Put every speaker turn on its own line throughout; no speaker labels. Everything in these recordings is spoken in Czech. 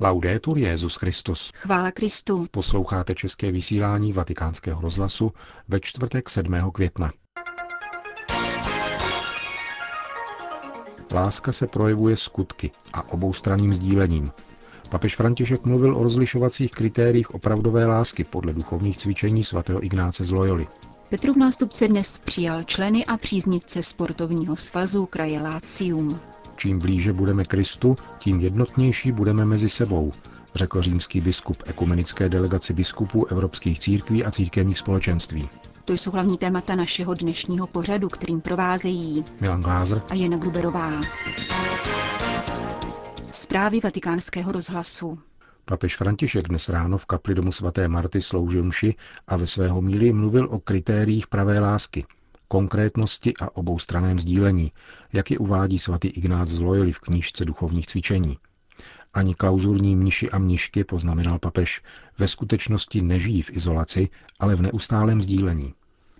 Laudetur Jezus Christus.
Chvála Kristu.
Posloucháte české vysílání Vatikánského rozhlasu ve čtvrtek 7. května. Láska se projevuje skutky a oboustraným sdílením. Papež František mluvil o rozlišovacích kritériích opravdové lásky podle duchovních cvičení svatého Ignáce z Loyoli.
Petrův nástupce dnes přijal členy a příznivce sportovního svazu kraje Lácium.
Čím blíže budeme Kristu, tím jednotnější budeme mezi sebou, řekl římský biskup ekumenické delegaci biskupů evropských církví a církevních společenství.
To jsou hlavní témata našeho dnešního pořadu, kterým provázejí
Milan Glázer
a Jana Gruberová. Zprávy vatikánského rozhlasu.
Papež František dnes ráno v kapli domu svaté Marty sloužil mši a ve svého míli mluvil o kritériích pravé lásky, konkrétnosti a oboustraném sdílení, jak je uvádí svatý Ignác z Loyoli v knížce duchovních cvičení. Ani klauzurní mniši a mnišky, poznamenal papež, ve skutečnosti nežijí v izolaci, ale v neustálém sdílení.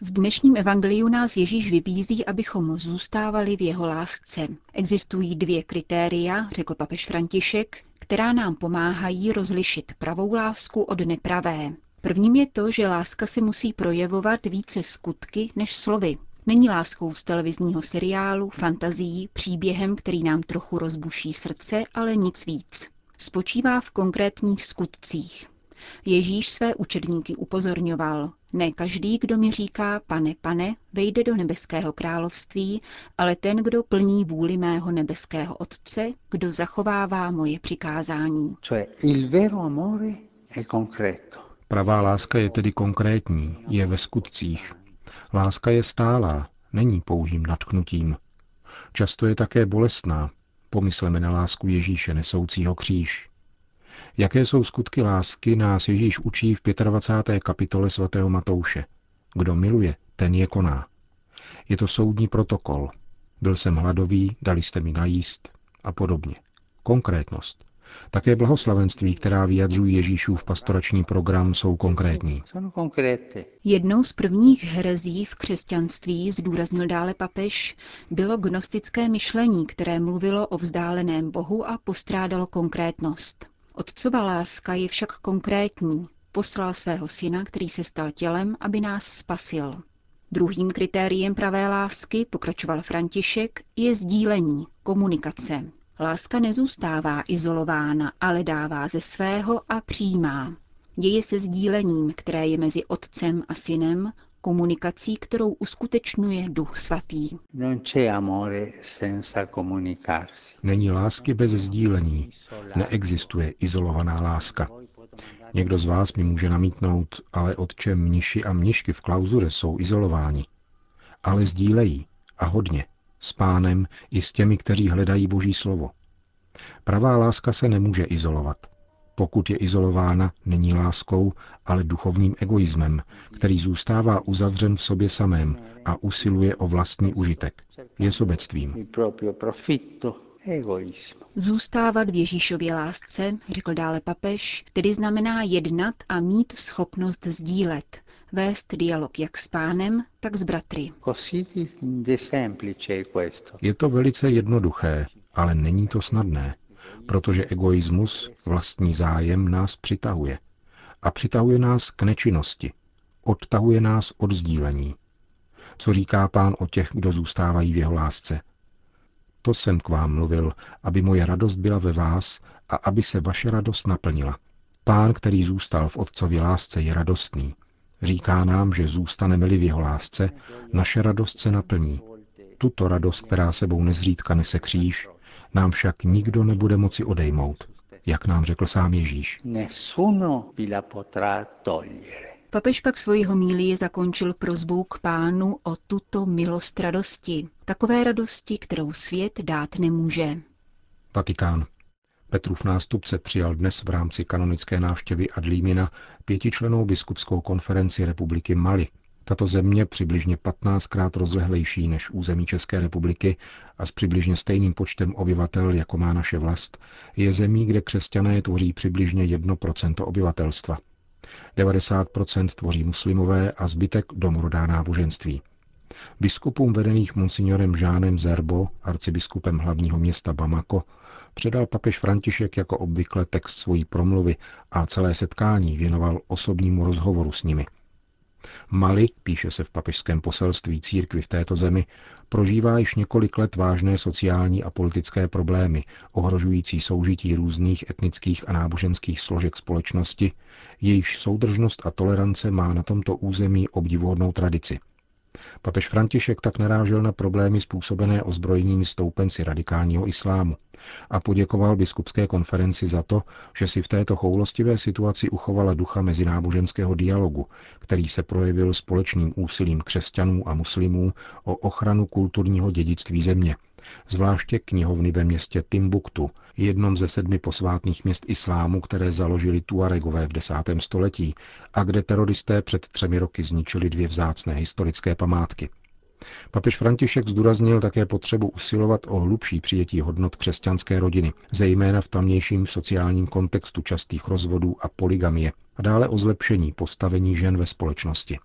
V dnešním evangeliu nás Ježíš vybízí, abychom zůstávali v jeho lásce. Existují dvě kritéria, řekl papež František, která nám pomáhají rozlišit pravou lásku od nepravé. Prvním je to, že láska se musí projevovat více skutky než slovy. Není láskou z televizního seriálu, fantazií, příběhem, který nám trochu rozbuší srdce, ale nic víc. Spočívá v konkrétních skutcích. Ježíš své učedníky upozorňoval. Ne každý, kdo mi říká, pane, pane, vejde do nebeského království, ale ten, kdo plní vůli mého nebeského Otce, kdo zachovává moje přikázání.
Cioè il vero amore è concreto.
Pravá láska je tedy konkrétní, je ve skutcích. Láska je stálá, není pouhým natknutím. Často je také bolestná. Pomysleme na lásku Ježíše nesoucího kříž. Jaké jsou skutky lásky, nás Ježíš učí v 25. kapitole svatého Matouše. Kdo miluje, ten je koná. Je to soudní protokol. Byl jsem hladový, dali jste mi najíst a podobně. Konkrétnost. Také blahoslavenství, která vyjadřují Ježíšův pastorační program, jsou konkrétní.
Jednou z prvních herezí v křesťanství, zdůraznil dále papež, bylo gnostické myšlení, které mluvilo o vzdáleném Bohu a postrádalo konkrétnost. Otcova láska je však konkrétní. Poslal svého syna, který se stal tělem, aby nás spasil. Druhým kritériem pravé lásky, pokračoval František, je sdílení, komunikace. Láska nezůstává izolována, ale dává ze svého a přijímá. Děje se sdílením, které je mezi otcem a synem, komunikací, kterou uskutečňuje Duch Svatý.
Není lásky bez sdílení. Neexistuje izolovaná láska. Někdo z vás mi může namítnout, ale otče mniši a mnišky v klauzure jsou izolováni. Ale sdílejí. A hodně. S pánem i s těmi, kteří hledají Boží slovo. Pravá láska se nemůže izolovat. Pokud je izolována, není láskou, ale duchovním egoismem, který zůstává uzavřen v sobě samém a usiluje o vlastní užitek. Je sobectvím.
Zůstávat v Ježíšově lásce, řekl dále papež, tedy znamená jednat a mít schopnost sdílet, vést dialog jak s pánem, tak s bratry.
Je to velice jednoduché, ale není to snadné, protože egoismus, vlastní zájem nás přitahuje. A přitahuje nás k nečinnosti. Odtahuje nás od sdílení. Co říká pán o těch, kdo zůstávají v jeho lásce? To jsem k vám mluvil, aby moje radost byla ve vás a aby se vaše radost naplnila. Pán, který zůstal v otcově lásce, je radostný. Říká nám, že zůstaneme-li v jeho lásce, naše radost se naplní. Tuto radost, která sebou nezřídka nese kříž, nám však nikdo nebude moci odejmout, jak nám řekl sám Ježíš.
Papež pak svoji homílii zakončil prozbou k pánu o tuto milost radosti, takové radosti, kterou svět dát nemůže.
Vatikán. Petrův nástupce přijal dnes v rámci kanonické návštěvy Adlímina pětičlenou biskupskou konferenci republiky Mali, tato země, přibližně 15krát rozlehlejší než území České republiky a s přibližně stejným počtem obyvatel, jako má naše vlast, je zemí, kde křesťané tvoří přibližně 1% obyvatelstva. 90% tvoří muslimové a zbytek domorodá náboženství. Biskupům vedených monsignorem Žánem Zerbo, arcibiskupem hlavního města Bamako, předal papež František jako obvykle text svojí promluvy a celé setkání věnoval osobnímu rozhovoru s nimi. Mali, píše se v papežském poselství církvy v této zemi, prožívá již několik let vážné sociální a politické problémy, ohrožující soužití různých etnických a náboženských složek společnosti, jejichž soudržnost a tolerance má na tomto území obdivuhodnou tradici – Papež František tak narážel na problémy způsobené ozbrojenými stoupenci radikálního islámu a poděkoval biskupské konferenci za to, že si v této choulostivé situaci uchovala ducha mezináboženského dialogu, který se projevil společným úsilím křesťanů a muslimů o ochranu kulturního dědictví země – zvláště knihovny ve městě Timbuktu, jednom ze sedmi posvátných měst islámu, které založili Tuaregové v desátém století a kde teroristé před třemi roky zničili dvě vzácné historické památky. Papež František zdůraznil také potřebu usilovat o hlubší přijetí hodnot křesťanské rodiny, zejména v tamnějším sociálním kontextu častých rozvodů a poligamie, a dále o zlepšení postavení žen ve společnosti.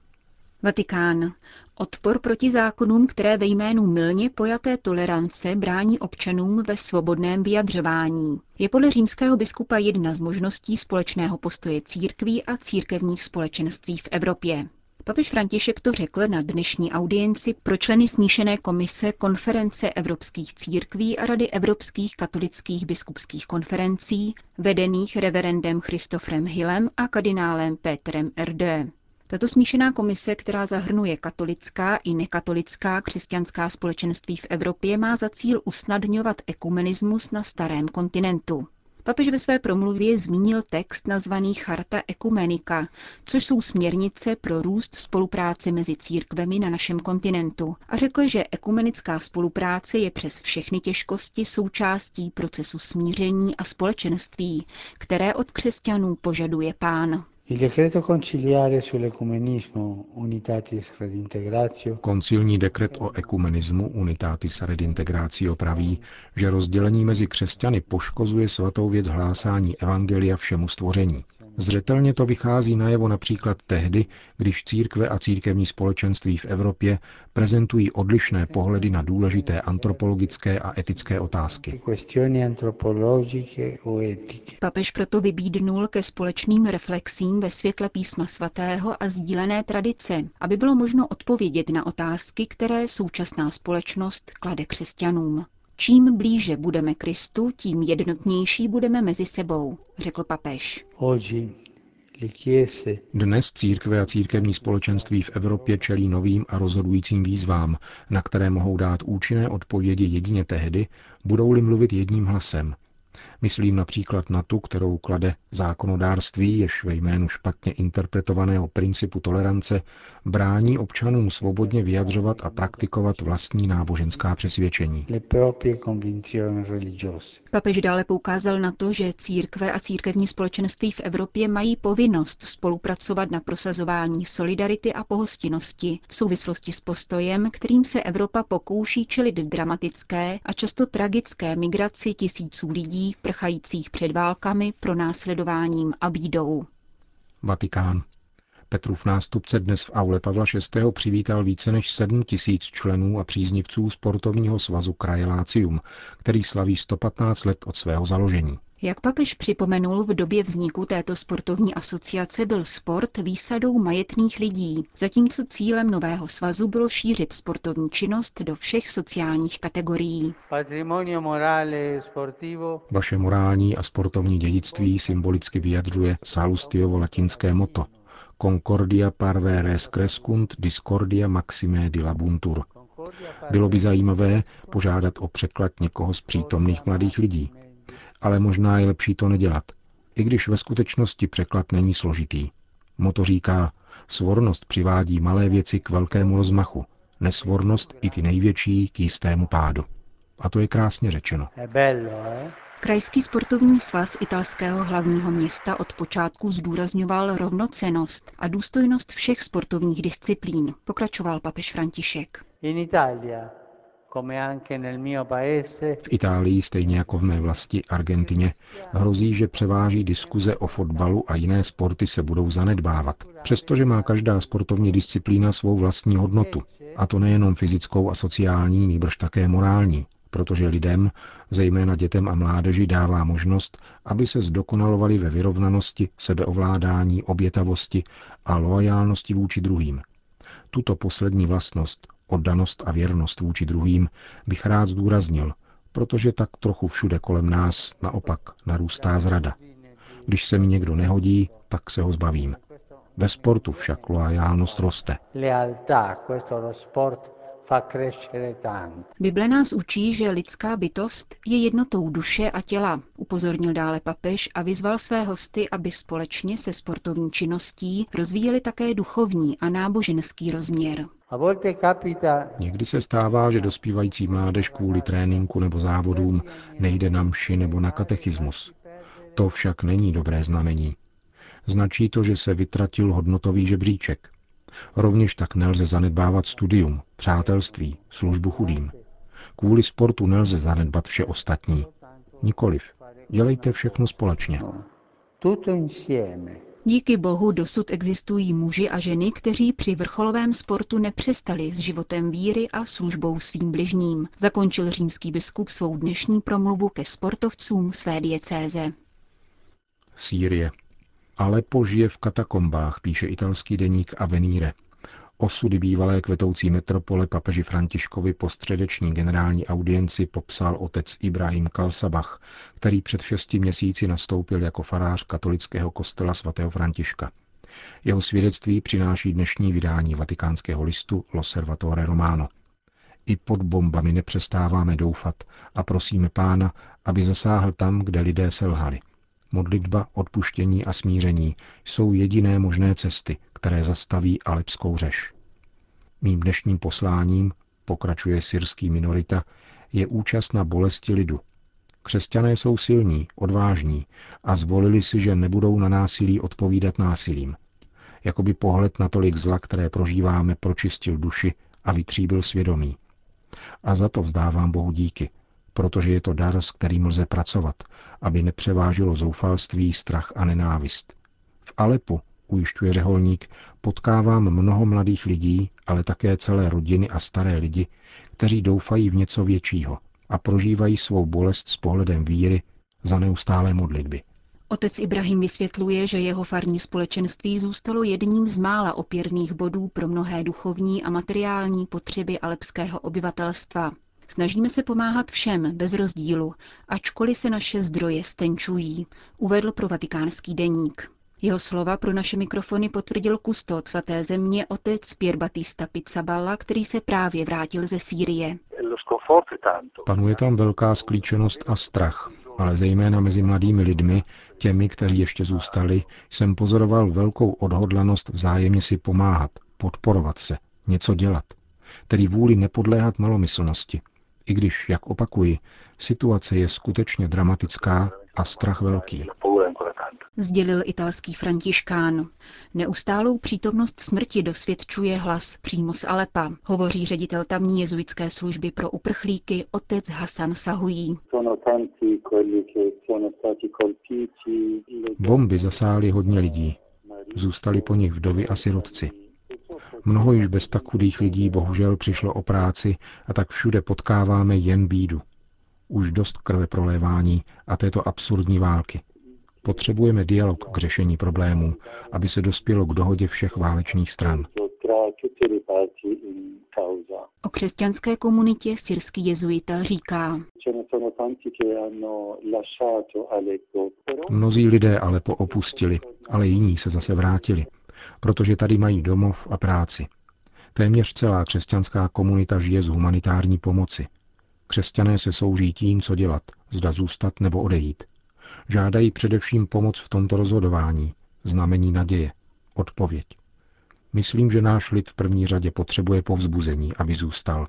Vatikán. Odpor proti zákonům, které ve jménu milně pojaté tolerance brání občanům ve svobodném vyjadřování. Je podle římského biskupa jedna z možností společného postoje církví a církevních společenství v Evropě. Papež František to řekl na dnešní audienci pro členy smíšené komise Konference evropských církví a Rady evropských katolických biskupských konferencí, vedených reverendem Christopherem Hillem a kardinálem Petrem Erde. Tato smíšená komise, která zahrnuje katolická i nekatolická křesťanská společenství v Evropě, má za cíl usnadňovat ekumenismus na starém kontinentu. Papež ve své promluvě zmínil text nazvaný Charta Ekumenika, což jsou směrnice pro růst spolupráce mezi církvemi na našem kontinentu a řekl, že ekumenická spolupráce je přes všechny těžkosti součástí procesu smíření a společenství, které od křesťanů požaduje pán. Il decreto conciliare sull'ecumenismo Unitatis Redintegratio
Koncilní dekret o ekumenismu Unitatis Redintegratio praví, že rozdělení mezi křesťany poškozuje svatou věc hlásání Evangelia všemu stvoření. Zřetelně to vychází najevo například tehdy, když církve a církevní společenství v Evropě prezentují odlišné pohledy na důležité antropologické a etické otázky.
Papež proto vybídnul ke společným reflexím ve světle písma svatého a sdílené tradice, aby bylo možno odpovědět na otázky, které současná společnost klade křesťanům. Čím blíže budeme Kristu, tím jednotnější budeme mezi sebou, řekl papež.
Dnes církve a církevní společenství v Evropě čelí novým a rozhodujícím výzvám, na které mohou dát účinné odpovědi jedině tehdy, budou-li mluvit jedním hlasem, Myslím například na tu, kterou klade zákonodárství, jež ve jménu špatně interpretovaného principu tolerance brání občanům svobodně vyjadřovat a praktikovat vlastní náboženská přesvědčení.
Papež dále poukázal na to, že církve a církevní společenství v Evropě mají povinnost spolupracovat na prosazování solidarity a pohostinnosti v souvislosti s postojem, kterým se Evropa pokouší čelit dramatické a často tragické migraci tisíců lidí prchajících před válkami, pronásledováním a bídou.
Vatikán. Petrův nástupce dnes v aule Pavla VI. přivítal více než 7 tisíc členů a příznivců sportovního svazu kraje Lácium, který slaví 115 let od svého založení.
Jak papež připomenul, v době vzniku této sportovní asociace byl sport výsadou majetných lidí, zatímco cílem nového svazu bylo šířit sportovní činnost do všech sociálních kategorií.
Vaše morální a sportovní dědictví symbolicky vyjadřuje Salustiovo latinské moto Concordia parve res crescunt, discordia maxime dilabuntur. Bylo by zajímavé požádat o překlad někoho z přítomných mladých lidí ale možná je lepší to nedělat, i když ve skutečnosti překlad není složitý. Moto říká, svornost přivádí malé věci k velkému rozmachu, nesvornost i ty největší k jistému pádu. A to je krásně řečeno.
Eh? Krajský sportovní svaz italského hlavního města od počátku zdůrazňoval rovnocenost a důstojnost všech sportovních disciplín, pokračoval papež František.
V Itálii, stejně jako v mé vlasti Argentině, hrozí, že převáží diskuze o fotbalu a jiné sporty se budou zanedbávat, přestože má každá sportovní disciplína svou vlastní hodnotu, a to nejenom fyzickou a sociální, nýbrž také morální, protože lidem, zejména dětem a mládeži, dává možnost, aby se zdokonalovali ve vyrovnanosti, sebeovládání, obětavosti a loajálnosti vůči druhým. Tuto poslední vlastnost, oddanost a věrnost vůči druhým, bych rád zdůraznil, protože tak trochu všude kolem nás naopak narůstá zrada. Když se mi někdo nehodí, tak se ho zbavím. Ve sportu však loajálnost roste.
Bible nás učí, že lidská bytost je jednotou duše a těla, upozornil dále papež a vyzval své hosty, aby společně se sportovní činností rozvíjeli také duchovní a náboženský rozměr.
Někdy se stává, že dospívající mládež kvůli tréninku nebo závodům nejde na mši nebo na katechismus. To však není dobré znamení. Značí to, že se vytratil hodnotový žebříček. Rovněž tak nelze zanedbávat studium, přátelství, službu chudým. Kvůli sportu nelze zanedbat vše ostatní. Nikoliv. Dělejte všechno společně.
Díky bohu dosud existují muži a ženy, kteří při vrcholovém sportu nepřestali s životem víry a službou svým bližním. Zakončil římský biskup svou dnešní promluvu ke sportovcům své diecéze.
Sýrie. Alepo žije v katakombách, píše italský deník Avenire. Osudy bývalé kvetoucí metropole papeži Františkovi po středeční generální audienci popsal otec Ibrahim Kalsabach, který před šesti měsíci nastoupil jako farář katolického kostela svatého Františka. Jeho svědectví přináší dnešní vydání vatikánského listu L'Osservatore Romano. I pod bombami nepřestáváme doufat a prosíme pána, aby zasáhl tam, kde lidé selhali – Modlitba, odpuštění a smíření jsou jediné možné cesty, které zastaví Alepskou řeš. Mým dnešním posláním, pokračuje syrský minorita, je účast na bolesti lidu. Křesťané jsou silní, odvážní a zvolili si, že nebudou na násilí odpovídat násilím. Jakoby pohled na tolik zla, které prožíváme, pročistil duši a vytříbil svědomí. A za to vzdávám Bohu díky, protože je to dar, s kterým lze pracovat, aby nepřevážilo zoufalství, strach a nenávist. V Alepu, ujišťuje řeholník, potkávám mnoho mladých lidí, ale také celé rodiny a staré lidi, kteří doufají v něco většího a prožívají svou bolest s pohledem víry za neustálé modlitby.
Otec Ibrahim vysvětluje, že jeho farní společenství zůstalo jedním z mála opěrných bodů pro mnohé duchovní a materiální potřeby alepského obyvatelstva. Snažíme se pomáhat všem bez rozdílu, ačkoliv se naše zdroje stenčují, uvedl pro vatikánský deník. Jeho slova pro naše mikrofony potvrdil kustot svaté země otec Pier Battista Pizzaballa, který se právě vrátil ze Sýrie.
Panuje tam velká sklíčenost a strach, ale zejména mezi mladými lidmi, těmi, kteří ještě zůstali, jsem pozoroval velkou odhodlanost vzájemně si pomáhat, podporovat se, něco dělat, tedy vůli nepodléhat malomyslnosti, i když, jak opakuji, situace je skutečně dramatická a strach velký.
Sdělil italský františkán. Neustálou přítomnost smrti dosvědčuje hlas přímo z Alepa, hovoří ředitel tamní jezuitské služby pro uprchlíky otec Hasan Sahují.
Bomby zasály hodně lidí. Zůstali po nich vdovy a sirotci. Mnoho již bez tak chudých lidí bohužel přišlo o práci a tak všude potkáváme jen bídu. Už dost krve prolévání a této absurdní války. Potřebujeme dialog k řešení problémů, aby se dospělo k dohodě všech válečných stran.
O křesťanské komunitě syrský jezuita říká.
Mnozí lidé Alepo opustili, ale jiní se zase vrátili protože tady mají domov a práci. Téměř celá křesťanská komunita žije z humanitární pomoci. Křesťané se souží tím, co dělat, zda zůstat nebo odejít. Žádají především pomoc v tomto rozhodování, znamení naděje, odpověď. Myslím, že náš lid v první řadě potřebuje povzbuzení, aby zůstal.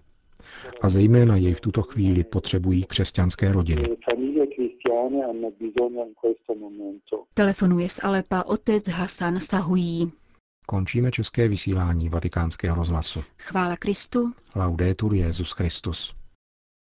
A zejména jej v tuto chvíli potřebují křesťanské rodiny.
Telefonuje z Alepa otec Hasan Sahují.
Končíme české vysílání vatikánského rozhlasu.
Chvála Kristu.
Laudetur Jezus Christus.